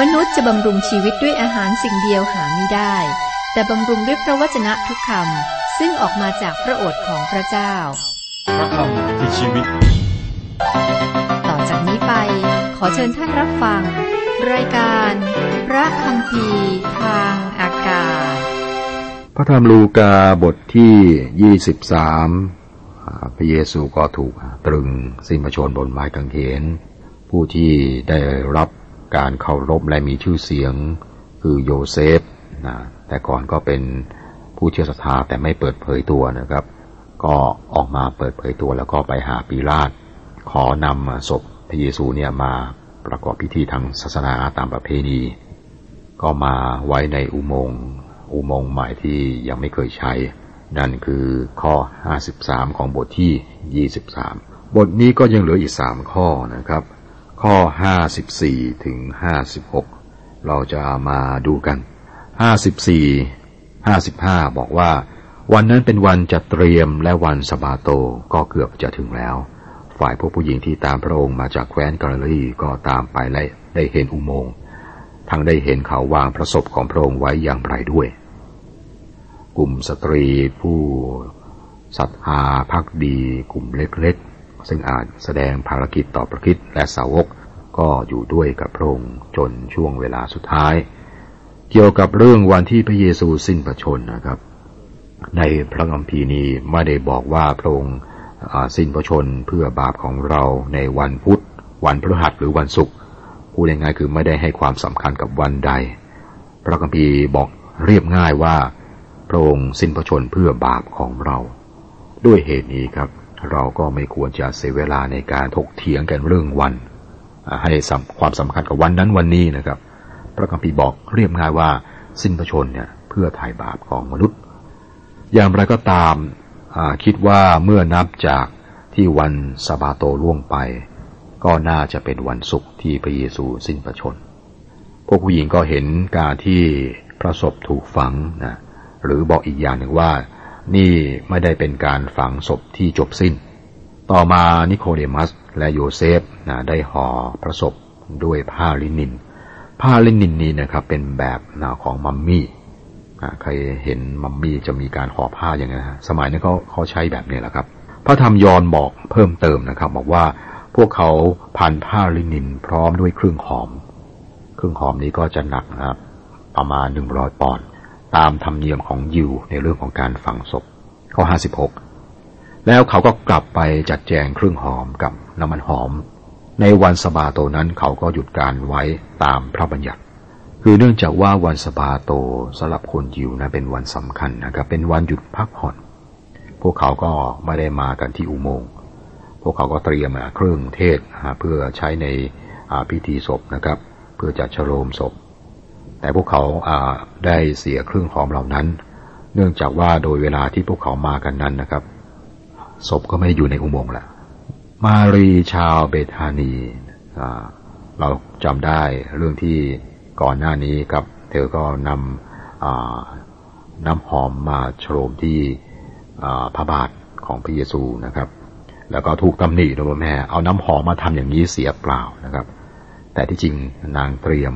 มนุษย์จะบำรุงชีวิตด้วยอาหารสิ่งเดียวหาไม่ได้ แต่บำรุงด้วยพระวจนะทุกคำซึ่งออกมาจากพระโอษฐ์ของพระเจ้า พระคำคือชีวิต ต่อจากนี้ไป ขอเชิญท่านรับฟัง รายการ พระคำพีทางอากาศ พระธรรมลูกาบทที่ยี่สิบสามพระเยซูก็ถูกตรึงสิ้นพระชนม์บนไม้กางเขนผู้ที่ได้รับ การเคารพและมีชื่อเสียงคือโยเซฟนะแต่ก่อนก็เป็นผู้เชื่อศรัทธาแต่ไม่เปิดเผยตัวนะครับ ก็ออกมาเปิดเผยตัวแล้วก็ไปหาปีลาตขอนำศพพระเยซูเนี่ยมาประกอบพิธีทางศาสนาตามประเพณี ก็มาไว้ในอุโมงค์อุโมงค์ใหม่ที่ยังไม่เคยใช้ นั่นคือข้อ 53 ของบทที่ 23 บทนี้ก็ยังเหลืออีก 3 ข้อนะครับ ข้อ54ถึง56เราจะมาดูกัน54 55บอกว่า วันนั้นเป็นวันจัดเตรียมและวันสบาโตก็เกือบจะถึงแล้ว ฝ่ายพวกผู้หญิงที่ตามพระองค์มาจากแคว้นกาลิลีก็ตามไปและได้เห็นอุโมงค์ทั้งได้เห็นเขาวางพระศพของพระองค์ไว้อย่างไรด้วย กลุ่มสตรีผู้ศรัทธาพักดี กลุ่มเล็กๆ ซึ่งอาจแสดงภารกิจต่อประคิดและสาวกก็อยู่ด้วยกับพระองค์จนช่วงเวลาสุดท้าย เกี่ยวกับเรื่องวันที่พระเยซูสิ้นพระชนนะครับ ในพระคัมภีร์นี้ไม่ได้บอกว่าพระองค์สิ้นพระชนเพื่อบาปของเราในวันพุธ วันพฤหัสหรือวันศุกร์พูดง่ายๆคือไม่ได้ให้ความสำคัญกับวันใด พระคัมภีร์บอกเรียบง่ายว่าพระองค์สิ้นพระชนเพื่อบาปของเรา ด้วยเหตุนี้ครับ เราก็ไม่ควรจะเสียเวลาในการถกเถียงกันเรื่องวัน ให้ความสำคัญกับวันนั้นวันนี้นะครับ พระคัมภีร์บอกเรียบง่ายว่าสิ้นพระชนเนี่ยเพื่อไถ่บาปของมนุษย์ อย่างไรก็ตามคิดว่าเมื่อนับจากที่วันสบาโตล่วงไป ก็น่าจะเป็นวันศุกร์ที่พระเยซูสิ้นพระชน พวกผู้หญิงก็เห็นการที่พระศพถูกฝังนะหรือบอกอีกอย่างหนึ่งว่า นี่ไม่ได้เป็นการฝังศพที่จบสิ้น ต่อมานิโคเดมัสและโยเซฟนะได้ห่อพระศพด้วยผ้าลินิน ผ้าลินินนี้นะครับเป็นแบบนาของมัมมี่ใครเห็นมัมมี่จะมีการห่อผ้าอย่างนี้นะสมัยนั้นเขาเขาใช้แบบนี้แหละครับ พระธรรมยอห์นบอกเพิ่มเติมนะครับ บอกว่าพวกเขาพันผ้าลินินพร้อมด้วยเครื่องหอม เครื่องหอมนี้ก็จะหนักนะครับประมาณหนึ่งร้อยปอนด์ ตามธรรมเนียมของยิวในเรื่องของการฝังศพ ข้อห้าสิบหกแล้วเขาก็กลับไปจัดแจงเครื่องหอมกับน้ำมันหอม ในวันสบาโตนั้นเขาก็หยุดการไว้ตามพระบัญญัติ คือเนื่องจากว่าวันสบาโตสำหรับคนยิวนะเป็นวันสำคัญนะครับเป็นวันหยุดพักผ่อน พวกเขาก็ไม่ได้มากันที่อุโมงค์พวกเขาก็เตรียมเครื่องเทศเพื่อใช้ในพิธีศพนะครับ เพื่อจัดฉโลมศพ แต่พวกเขาได้เสียเครื่องหอมเหล่านั้น เนื่องจากว่าโดยเวลาที่พวกเขามากันนั้นนะครับ ศพก็ไม่อยู่ในอุโมงค์ละ มารีชาวเบธานี เราจำได้เรื่องที่ก่อนหน้านี้ครับ เธอก็นำน้ำหอมมาโฉมที่พระบาทของพระเยซูนะครับ แล้วก็ถูกตำหนิโดยแม่ เอาน้ำหอมมาทำอย่างนี้เสียเปล่านะครับ แต่ที่จริงนางเตรียม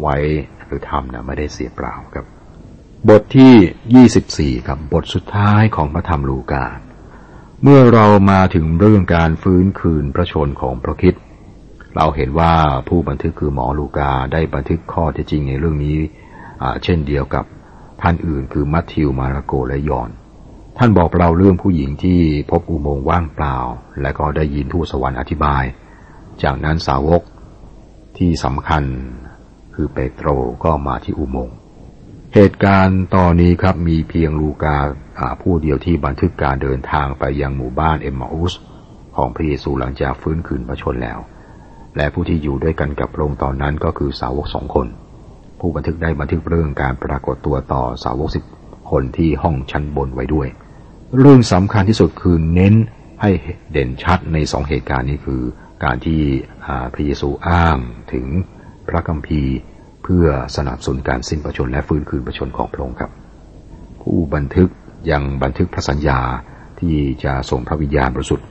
ไว้หรือทำนะไม่ได้เสียเปล่าครับ บทที่24ครับ บทสุดท้ายของพระธรรมลูกา เมื่อเรามาถึงเรื่องการฟื้นคืนพระชนของพระคิดเราเห็นว่าผู้บันทึกคือหมอลูกาได้บันทึกข้อเท็จจริงในเรื่องนี้ เช่นเดียวกับท่านอื่นคือมัทธิวมาระโกและยอน ท่านบอกเราเรื่องผู้หญิงที่พบอุโมงค์ว่างเปล่า และก็ได้ยินทูตสวรรค์อธิบาย จากนั้นสาวกที่สำคัญ คือเปโตรก็มาที่อุโมงค์เหตุการณ์ตอนนี้ครับมีเพียงลูกาผู้เดียวที่บันทึกการเดินทางไปยังหมู่บ้านเอมมาอุสของพระเยซูหลังจากฟื้นคืนพระชนแล้ว และผู้ที่อยู่ด้วยกันกับพระองค์ตอนนั้นก็คือสาวกสองคน ผู้บันทึกได้บันทึกเรื่องการปรากฏตัวต่อสาวกสิบคนที่ห้องชั้นบนไว้ด้วย เรื่องสำคัญที่สุดคือเน้นให้เด่นชัดในสองเหตุการณ์นี้คือ การที่พระเยซูอ้างถึง พระคัมภีร์เพื่อสนับสนุนการสิ้นประชนและฟื้นคืนประชนของพระองค์ครับ ผู้บันทึกยังบันทึกพระสัญญาที่จะส่งพระวิญญาณบริสุทธิ์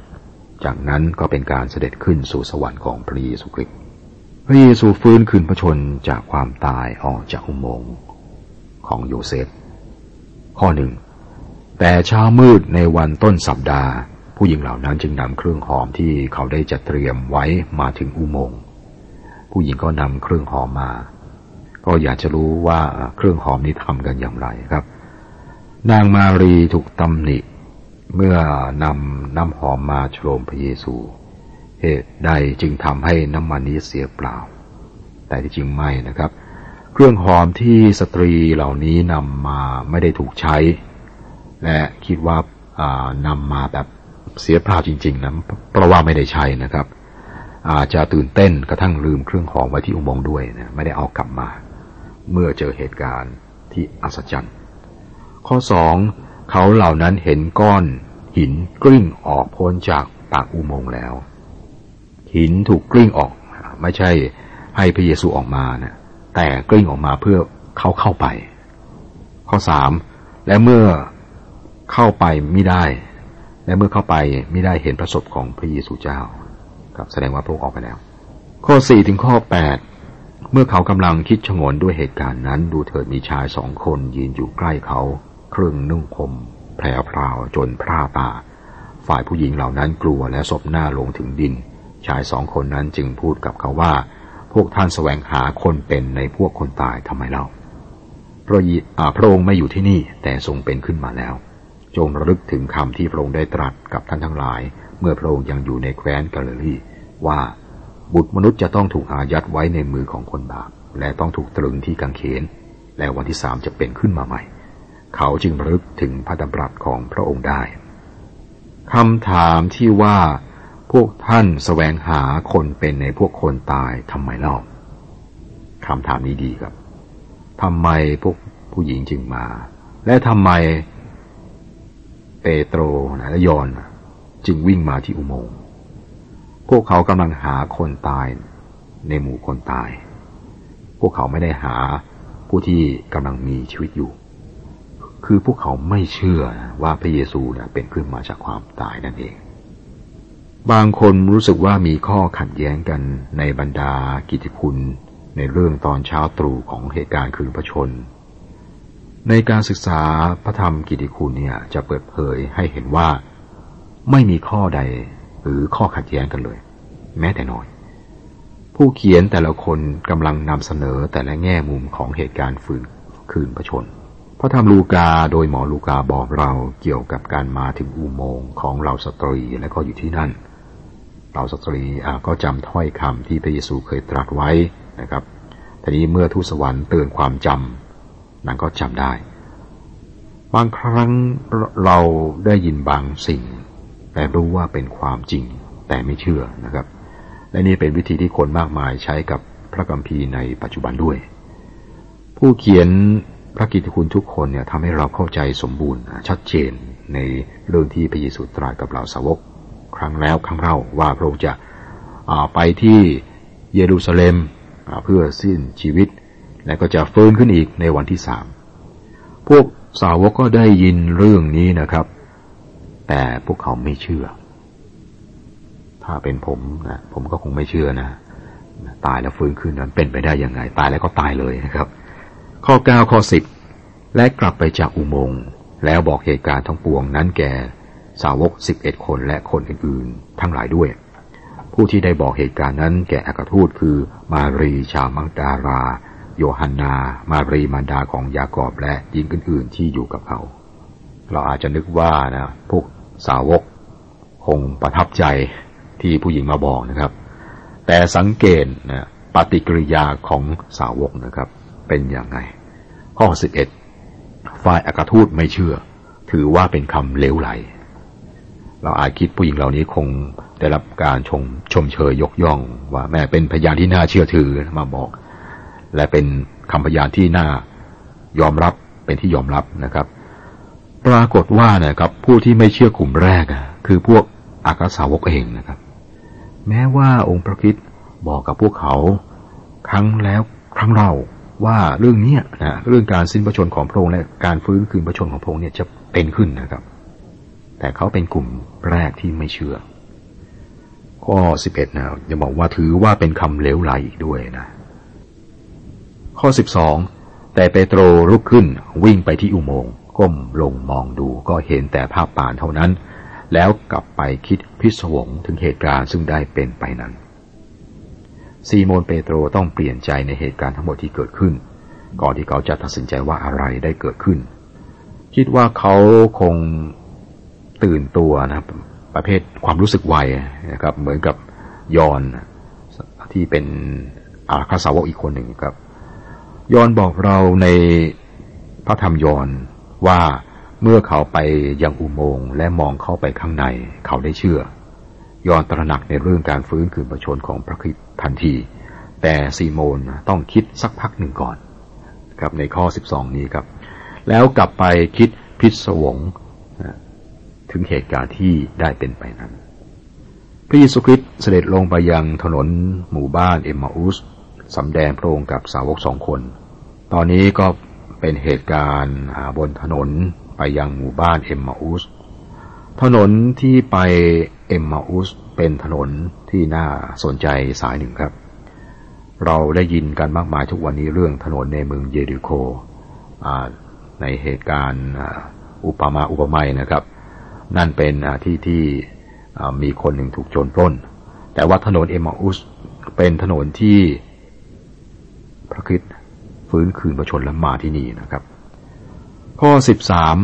จากนั้นก็เป็นการเสด็จขึ้นสู่สวรรค์ของพระเยซูคริสต์พระเยซูฟื้นคืนพระชนจากความตายออกจากอุโมงค์ของโยเซฟ ข้อหนึ่งแต่เช้ามืดในวันต้นสัปดาห์ ผู้หญิงเหล่านั้นจึงนำเครื่องหอมที่เขาได้จัดเตรียมไว้มาถึงอุโมงค์ ผู้หญิงก็นำเครื่องหอมมา ก็อยากจะรู้ว่าเครื่องหอมนี้ทำกันอย่างไรครับ นางมารีถูกตำหนิ เมื่อนำน้ำหอมมาโฉมพระเยซู เหตุใดจึงทำให้น้ำมันนี้เสียเปล่า แต่ที่จริงไม่นะครับ เครื่องหอมที่สตรีเหล่านี้นำมาไม่ได้ถูกใช้ และคิดว่านำมาแบบเสียเปล่าจริงๆนะเพราะว่าไม่ได้ใช้นะครับ อาจจะตื่นเต้นกระทั่งลืมเครื่องหอมไว้ที่อุโมงค์ด้วยนะไม่ได้เอากลับมา เมื่อเจอเหตุการณ์ที่อัศจรรย์ ข้อสองเขาเหล่านั้นเห็นก้อนหินกลิ้งออกพ้นจากปากอุโมงค์แล้ว หินถูกกลิ้งออก ไม่ใช่ให้พระเยซูออกมานะแต่กลิ้งออกมาเพื่อเขาเข้าไป ข้อสามและเมื่อเข้าไปไม่ได้ และเมื่อเข้าไปไม่ได้เห็นประสบของพระเยซูเจ้า ครับแสดงว่าพระองค์ออกไปแล้ว ข้อสี่ถึงข้อแปดเมื่อเขากำลังคิดชงนด้วยเหตุการณ์นั้น ดูเถิดมีชายสองคนยืนอยู่ใกล้เขา เครื่องนุ่งคมแผลพราวจนพร่าตา ฝ่ายผู้หญิงเหล่านั้นกลัวและศพหน้าลงถึงดิน ชายสองคนนั้นจึงพูดกับเขาว่า พวกท่านแสวงหาคนเป็นในพวกคนตายทำไมเล่าพระพระองค์ไม่อยู่ที่นี่แต่ทรงเป็นขึ้นมาแล้ว จงระลึกถึงคำที่พระองค์ได้ตรัสกับท่านทั้งหลาย เมื่อพระองค์ยังอยู่ในแคว้นกาลิลีว่าบุตรมนุษย์จะต้องถูกอายัดไว้ในมือของคนบาป และต้องถูกตรึงที่กังเขน และวันที่สามจะเป็นขึ้นมาใหม่ เขาจึงระลึกถึงพระดำรัสของพระองค์ได้คำถามที่ว่าพวกท่านสแสวงหาคนเป็นในพวกคนตายทำไมเล่าคำถามนี้ดีครับทำไมพวกผู้หญิงจึงมา และทำไม เปโตรและยอนจึงวิ่งมาที่อุโมงค์พวกเขากำลังหาคนตายในหมู่คนตาย พวกเขาไม่ได้หาผู้ที่กำลังมีชีวิตอยู่ คือพวกเขาไม่เชื่อว่าพระเยซูเป็นขึ้นมาจากความตายนั่นเอง บางคนรู้สึกว่ามีข้อขัดแย้งกันในบรรดากิติคุณในเรื่องตอนเช้าตรู่ของเหตุการณ์คืนพระชน ในการศึกษาพระธรรมกิติคุณเนี่ย จะเปิดเผยให้เห็นว่า ไม่มีข้อใดหรือข้อขัดแย้งกันเลย แม้แต่น้อย ผู้เขียนแต่ละคนกำลังนำเสนอแต่ละแง่มุมของเหตุการณ์ฝืนคืนพระชน พระธรรมลูกาโดยหมอลูกาบอกเราเกี่ยวกับการมาถึงอุโมงค์ของเราสตรีและก็อยู่ที่นั่นเราสตรีก็จำถ้อยคำที่พระเยซูเคยตรัสไว้นะครับทีนี้เมื่อทูตสวรรค์เตือนความจำ นั้นก็จำได้ บางครั้งเราได้ยินบางสิ่ง แต่รู้ว่าเป็นความจริง แต่ไม่เชื่อนะครับ และนี่เป็นวิธีที่คนมากมายใช้กับพระกัมภีร์ในปัจจุบันด้วย ผู้เขียนพระกิตติคุณทุกคนเนี่ยทำให้เราเข้าใจสมบูรณ์ชัดเจนในเรื่องที่พระเยซูตรัสกับเราสาวก ครั้งแล้วครั้งเล่าว่าพระองค์จะไปที่เยรูซาเล็มเพื่อสิ้นชีวิต และก็จะฟื้นขึ้นอีกในวันที่สาม พวกสาวกก็ได้ยินเรื่องนี้นะครับ แต่พวกเขาไม่เชื่อ ถ้าเป็นผมนะผมก็คงไม่เชื่อนะ ตายแล้วฟื้นขึ้นนั้นเป็นไปได้ยังไง ตายแล้วก็ตายเลยนะครับ ข้อเก้าข้อสิบและกลับไปจากอุโมงค์แล้วบอกเหตุการณ์ทั้งปวงนั้นแก่สาวกสิบเอ็ดคนและคนอื่นๆทั้งหลายด้วย ผู้ที่ได้บอกเหตุการณ์นั้นแก่อักทูตคือมารีชามังดารา โยฮันนา มารีมารดาของยากอบและหญิงอื่นๆที่อยู่กับเขา เราอาจจะนึกว่านะพวกสาวกคงประทับใจที่ผู้หญิงมาบอกนะครับ แต่สังเกตนะปฏิกิริยาของสาวกนะครับ เป็นอย่างไง ข้อสิบเอ็ดฝ่ายอักทูตไม่เชื่อ ถือว่าเป็นคำเลวไหล เราอาจคิดผู้หญิงเหล่านี้คงได้รับการชมชมเชยยกย่อง ว่าแม่เป็นพยานที่น่าเชื่อถือมาบอก และเป็นคำพยานที่น่ายอมรับเป็นที่ยอมรับนะครับ ปรากฏว่านะครับ ผู้ที่ไม่เชื่อกลุ่มแรกคือพวกอากาสาวกเองนะครับ แม้ว่าองค์พระคิดบอกกับพวกเขาครั้งแล้วครั้งเล่าว่าเรื่องนี้นะเรื่องการสิ้นพระชนของพระองค์และการฟื้นคืนพระชนของพระองค์เนี่ยจะเป็นขึ้นนะครับ แต่เขาเป็นกลุ่มแรกที่ไม่เชื่อข้อสิบเอ็ดนะจะบอกว่าถือว่าเป็นคำเลวไหลอีกด้วยนะ ข้อสิบสองแต่เปโตรลุกขึ้นวิ่งไปที่อุโมงค์ก้มลงมองดูก็เห็นแต่ภาพป่านเท่านั้น แล้วกลับไปคิดพิศวงถึงเหตุการณ์ซึ่งได้เป็นไปนั้น ซีโมนเปโตรต้องเปลี่ยนใจในเหตุการณ์ทั้งหมดที่เกิดขึ้น ก่อนที่เขาจะตัดสินใจว่าอะไรได้เกิดขึ้น คิดว่าเขาคงตื่นตัวนะครับ ประเภทความรู้สึกไวนะครับ เหมือนกับยอนที่เป็นอาคาสาวกอีกคนหนึ่งครับ ยอนบอกเราในพระธรรมยอนว่าเมื่อเขาไปยังอุโมงค์และมองเข้าไปข้างใน เขาได้เชื่อ ยอนตระหนักในเรื่องการฟื้นคืนประชนของพระคิดทันที แต่ซีโมนต้องคิดสักพักหนึ่งก่อน ครับในข้อ 12 นี้ครับ แล้วกลับไปคิดพิศวงถึงเหตุการณ์ที่ได้เป็นไปนั้น พระเยซูคริสต์เสด็จลงไปยังถนนหมู่บ้านเอมมาอุส สำแดงพระองค์กับสาวกสองคน ตอนนี้ก็เป็นเหตุการณ์บนถนนไปยังหมู่บ้านเอมมาอุส ถนนที่ไปเอมมาอุสเป็นถนนที่น่าสนใจสายหนึ่งครับ เราได้ยินกันมากมายทุกวันนี้เรื่องถนนในเมืองเยริโคในเหตุการณ์อุปมาอุปไมยนะครับ นั่นเป็นที่ที่มีคนหนึ่งถูกโจรปล้น แต่ว่าถนนเอมมาอุสเป็นถนนที่ พระคิดฟื้นคืนประชนและมาที่นี่นะครับ ข้อสิบสาม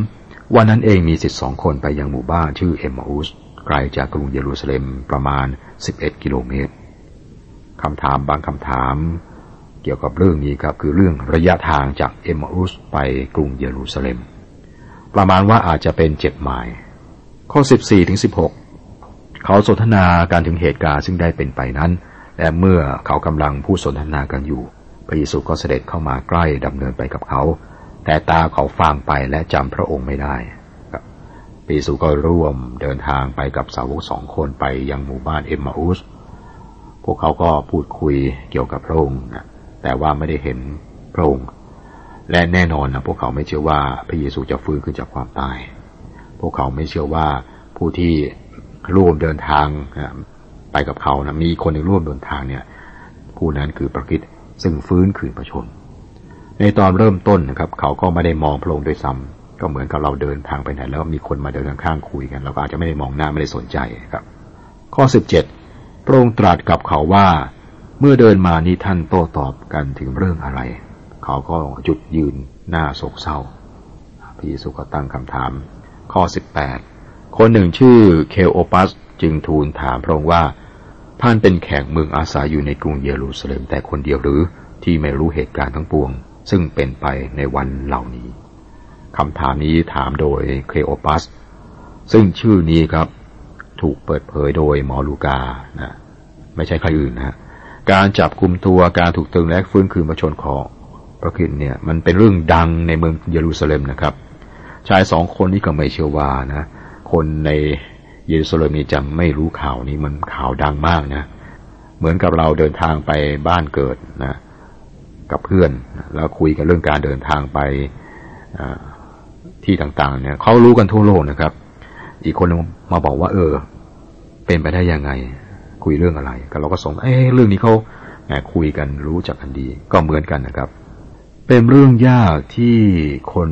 วันนั้นเองมีสิทธิสองคนไปยังหมู่บ้านชื่อเอมมาอุสไกลจากกรุงเยรูซาเล็มประมาณ 11 กิโลเมตรคำถามบางคำถามเกี่ยวกับเรื่องนี้ครับคือเรื่องระยะทางจากเอมมาอุสไปกรุงเยรูซาเล็ม ประมาณว่าอาจจะเป็นเจ็ดไมล์ข้อ 14ถึง16 เขาสนทนาการถึงเหตุการณ์ซึ่งได้เป็นไปนั้น และเมื่อเขากำลังพูดสนทนากันอยู่ พระเยซูก็เสด็จเข้ามาใกล้ดำเนินไปกับเขา แต่ตาเขาฟางไปและจำพระองค์ไม่ได้พระเยซูก็ร่วมเดินทางไปกับสาวกสองคนไปยังหมู่บ้านเอ็มมาอุส พวกเขาก็พูดคุยเกี่ยวกับพระองค์นะแต่ว่าไม่ได้เห็นพระองค์ และแน่นอนนะพวกเขาไม่เชื่อว่าพระเยซูจะฟื้นขึ้นจากความตาย พวกเขาไม่เชื่อว่าผู้ที่ร่วมเดินทางไปกับเขานะมีคนหนึ่งร่วมเดินทางเนี่ย ผู้นั้นคือพระคิด ซึ่งฟื้นคืนประชน ในตอนเริ่มต้นนะครับ เขาก็ไม่ได้มองพระองค์โดยซ้ำก็เหมือนกับเราเดินทางไปไหนแล้วมีคนมาเดินข้างๆคุยกัน เราก็อาจจะไม่ได้มองหน้าไม่ได้สนใจครับ ข้อสิบเจ็ดพระองค์ตรัสกับเขาว่า เมื่อเดินมานี้ท่านโต้ตอบกันถึงเรื่องอะไร เขาก็จุดยืนหน้าโศกเศร้าพระเยซูก็ตั้งคำถาม ข้อสิบแปดคนหนึ่งชื่อเคโอปัสจึงทูลถามพระองค์ว่า ท่านเป็นแขกเมืองอาศัยอยู่ในกรุงเยรูซาเล็มแต่คนเดียวหรือที่ไม่รู้เหตุการณ์ทั้งปวง ซึ่งเป็นไปในวันเหล่านี้คำถามนี้ถามโดยเคโอปัส ซึ่งชื่อนี้ครับถูกเปิดเผยโดยมอลูกานะไม่ใช่ใครอื่นนะการจับกลุ่มตัวการถูกตึงและฟื้นคืนประชนของพระคิดเนี่ยมันเป็นเรื่องดังในเมืองเยรูซาเล็มนะครับ ชายสองคนนี้ก็ไม่เชื่อว่านะ คนใน เยรูซาเล็มนี่จะไม่รู้ข่าวนี้มันข่าวดังมากนะ เหมือนกับเราเดินทางไปบ้านเกิดนะ กับเพื่อนแล้วคุยกันเรื่องการเดินทางไปที่ต่างๆ เนี่ยเขารู้กันทั่วโลกนะครับ อีกคนมาบอกว่า เออ เป็นไปได้ยังไง คุยเรื่องอะไร ก็เราก็สงเอ้เรื่องนี้เขาแหมคุยกันรู้จักกันดี ก็เหมือนกันนะครับ เป็นเรื่องยากที่คน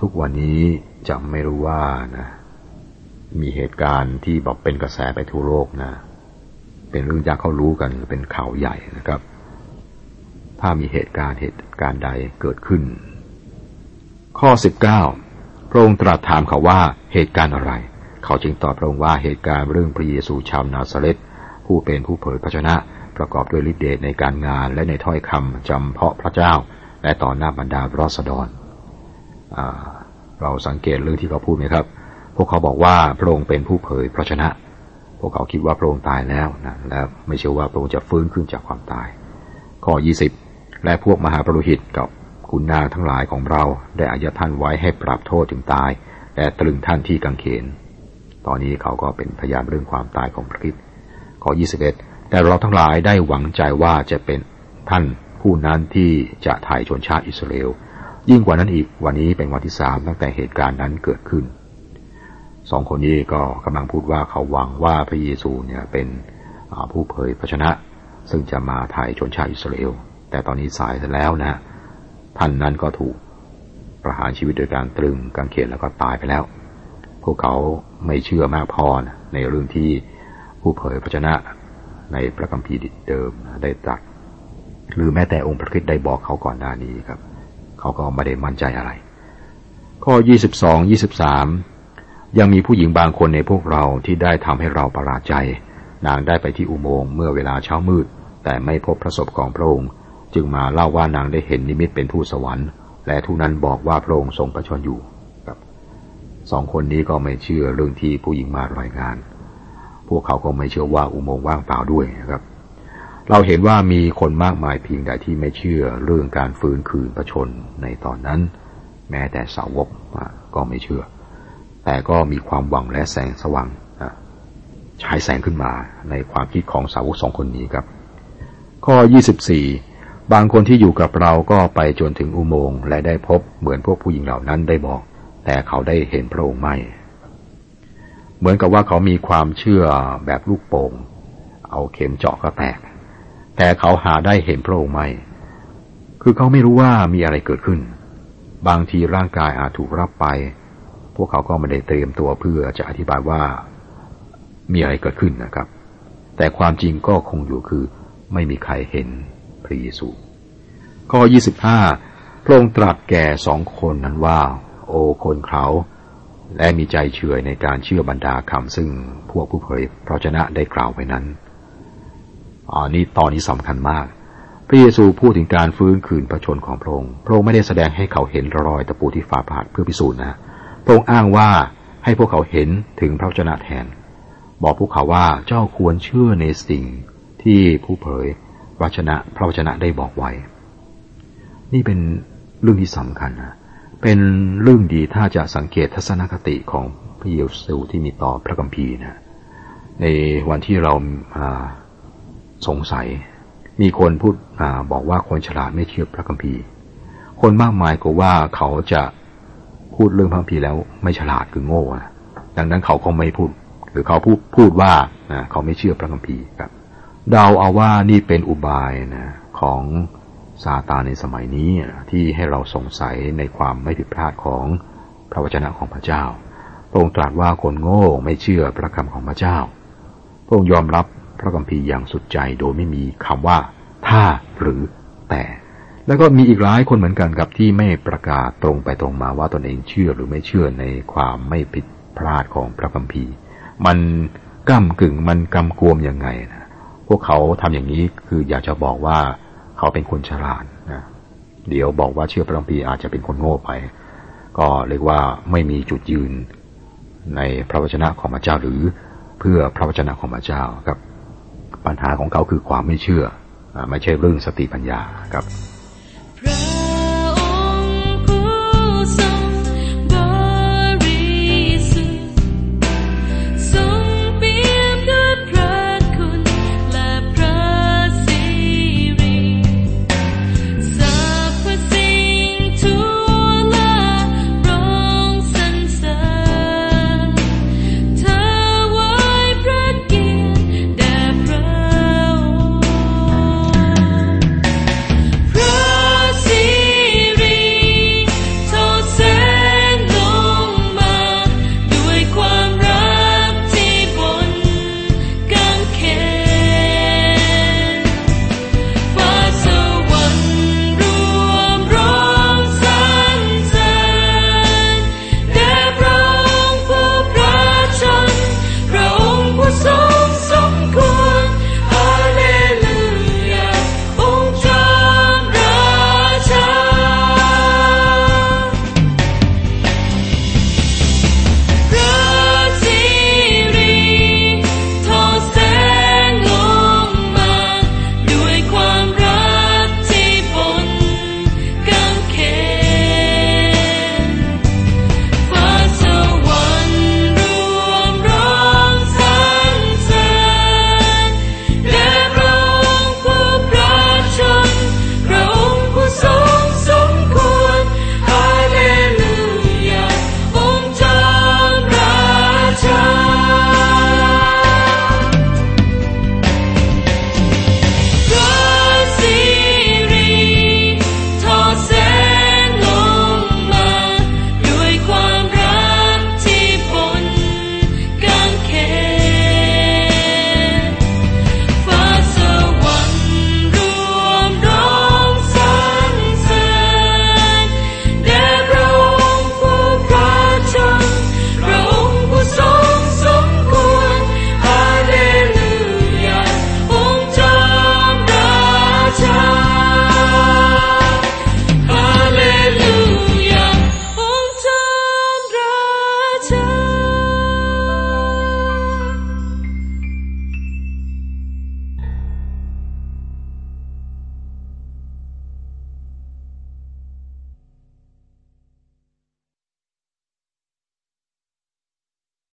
ทุกวันนี้จะไม่รู้ว่านะ มีเหตุการณ์ที่บอกเป็นกระแสไปทั่วโลกนะ เป็นเรื่องยากเขารู้กันเป็นข่าวใหญ่นะครับ ถ้ามีเหตุการณ์เหตุการณ์ใดเกิดขึ้น ข้อสิบเก้าพระองค์ตรัสถามเขาว่าเหตุการณ์อะไร เขาจึงตอบพระองค์ว่าเหตุการณ์เรื่องพระเยซูชาวนาซาเรตผู้เป็นผู้เผยพระชนะ ประกอบด้วยฤทธิเดชในการงานและในถ้อยคำจำเพาะพระเจ้า และต่อหน้าบรรดาราษฎรเราสังเกตเรื่องที่เขาพูดไหมครับ พวกเขาบอกว่าพระองค์เป็นผู้เผยพระชนะ พวกเขาคิดว่าพระองค์ตายแล้วนะและไม่เชื่อว่าพระองค์จะฟื้นขึ้นจากความตาย ข้อ 20 และพวกมหาปรุหิตกับคุณนางทั้งหลายของเราได้อายัดท่านไว้ให้ปรับโทษถึงตาย และตรึงท่านที่กังเขน ตอนนี้เขาก็เป็นพยานเรื่องความตายของพระคิดข้อ 21 แต่เราทั้งหลายได้หวังใจว่าจะเป็นท่านผู้นั้นที่จะถ่ายชนชาติอิสราเอลยิ่งกว่านั้นอีกวันนี้เป็นวันที่สามตั้งแต่เหตุการณ์นั้นเกิดขึ้น สองคนนี้ก็กำลังพูดว่าเขาหวังว่าพระเยซูเนี่ยเป็นผู้เผยพระชนะ ซึ่งจะมาไทยชนชาติอิสราเอล แต่ตอนนี้สายแล้วนะ ท่านนั้นก็ถูกประหารชีวิตโดยการตรึงกางเขนแล้วก็ตายไปแล้ว พวกเขาไม่เชื่อมากพอนะในเรื่องที่ผู้เผยพระชนะในพระคัมภีร์เดิมได้ตรัสหรือแม้แต่องค์พระคิดได้บอกเขาก่อนหน้านี้ครับ เขาก็ไม่ได้มั่นใจอะไร ข้อ 22 23 ยังมีผู้หญิงบางคนในพวกเราที่ได้ทำให้เราประหลาดใจ นางได้ไปที่อุโมงค์เมื่อเวลาเช้ามืด แต่ไม่พบพระศพของพระองค์ จึงมาเล่าว่านางได้เห็นนิมิตเป็นทูตสวรรค์ และทุนั้นบอกว่าพระองค์ทรงประชนอยู่ครับสองคนนี้ก็ไม่เชื่อเรื่องที่ผู้หญิงมารายงาน พวกเขาก็ไม่เชื่อว่าอุโมงค์ว่างเปล่าด้วยนะครับ เราเห็นว่ามีคนมากมายเพียงใดที่ไม่เชื่อเรื่องการฟื้นคืนประชนในตอนนั้น แม้แต่สาวกก็ไม่เชื่อ แต่ก็มีความหวังและแสงสว่างฉายแสงขึ้นมาในความคิดของสาวกสองคนนี้ครับ ข้อ 24 บางคนที่อยู่กับเราก็ไปจนถึงอุโมงค์และได้พบเหมือนพวกผู้หญิงเหล่านั้นได้บอก แต่เขาได้เห็นพระองค์ไม่ เหมือนกับว่าเขามีความเชื่อแบบลูกโป่งเอาเข็มเจาะก็แตก แต่เขาหาได้เห็นพระองค์ไม่ คือเขาไม่รู้ว่ามีอะไรเกิดขึ้น บางทีร่างกายอาจถูกรับไป พวกเขาก็ไม่ได้เตรียมตัวเพื่อจะอธิบายว่ามีอะไรเกิดขึ้นนะครับ แต่ความจริงก็คงอยู่คือไม่มีใครเห็นพระเยซู ข้อ 25 พระองค์ตรัสแก่สองคนนั้นว่า โอคนเขาและมีใจเฉื่อยในการเชื่อบรรดาคำซึ่งพวกผู้เผยพระชนะได้กล่าวไว้นั้นอันนี้ตอนนี้สำคัญมาก พระเยซูพูดถึงการฟื้นคืนพระชนของพระองค์ พระองค์ไม่ได้แสดงให้เขาเห็นรอยตะปูที่ฝาบาทเพื่อพิสูจน์นะ ระองค์อ้างว่าให้พวกเขาเห็นถึงพระชนะแทน บอกพวกเขาว่าเจ้าควรเชื่อในสิ่งที่ผู้เผยพระชนะพระวจนะได้บอกไว้ นี่เป็นเรื่องที่สำคัญนะเป็นเรื่องดีถ้าจะสังเกตทัศนคติของพระเยซูที่มีต่อพระกัมภีร์นะในวันที่เราสงสัย มีคนพูดบอกว่าคนฉลาดไม่เชื่อพระคัมภีร์ คนมากมายก็ว่าเขาจะ พูดเรื่องพระคัมภีร์แล้วไม่ฉลาดคือโง่ดังนั้นเขาก็ไม่พูด หรือเขาพูดพูดว่าเขาไม่เชื่อพระคัมภีร์ครับเดาเอาว่านี่เป็นอุบายนะของซาตานในสมัยนี้ที่ให้เราสงสัยในความไม่ผิดพลาดของพระวจนะของพระเจ้า พระองค์ตรัสว่าคนโง่ไม่เชื่อพระคำของพระเจ้า พระองค์ยอมรับพระคัมภีร์อย่างสุดใจโดยไม่มีคำว่า ถ้าหรือแต่ แล้วก็มีอีกหลายคนเหมือนกันกับที่ไม่ประกาศตรงไปตรงมาว่าตนเองเชื่อหรือไม่เชื่อในความไม่ผิดพลาดของพระคัมภีร์ มันก้ากึ่งมันกำกวมยังไงนะพวกเขาทำอย่างนี้คืออยากจะบอกว่าเขาเป็นคนฉลาดนะเดี๋ยวบอกว่าเชื่อพระคัมภีร์อาจจะเป็นคนโง่ไป ก็เรียกว่าไม่มีจุดยืนในพระวจนะของพระเจ้าหรือเพื่อพระวจนะของพระเจ้าครับ ปัญหาของเขาคือความไม่เชื่อ ไม่ใช่เรื่องสติปัญญาครับ